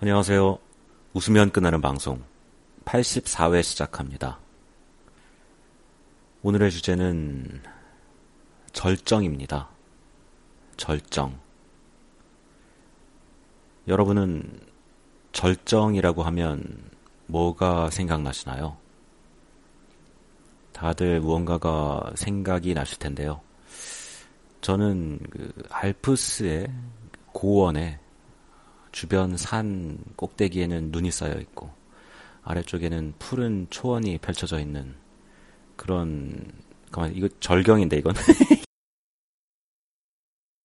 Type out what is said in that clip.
안녕하세요. 웃으면 끝나는 방송 84회 시작합니다. 오늘의 주제는 절정입니다. 절정. 여러분은 절정이라고 하면 뭐가 생각나시나요? 다들 무언가가 생각이 나실 텐데요. 저는 그 알프스의 고원에 주변 산 꼭대기에는 눈이 쌓여 있고 아래쪽에는 푸른 초원이 펼쳐져 있는 그런 가만 이거 절경인데 이건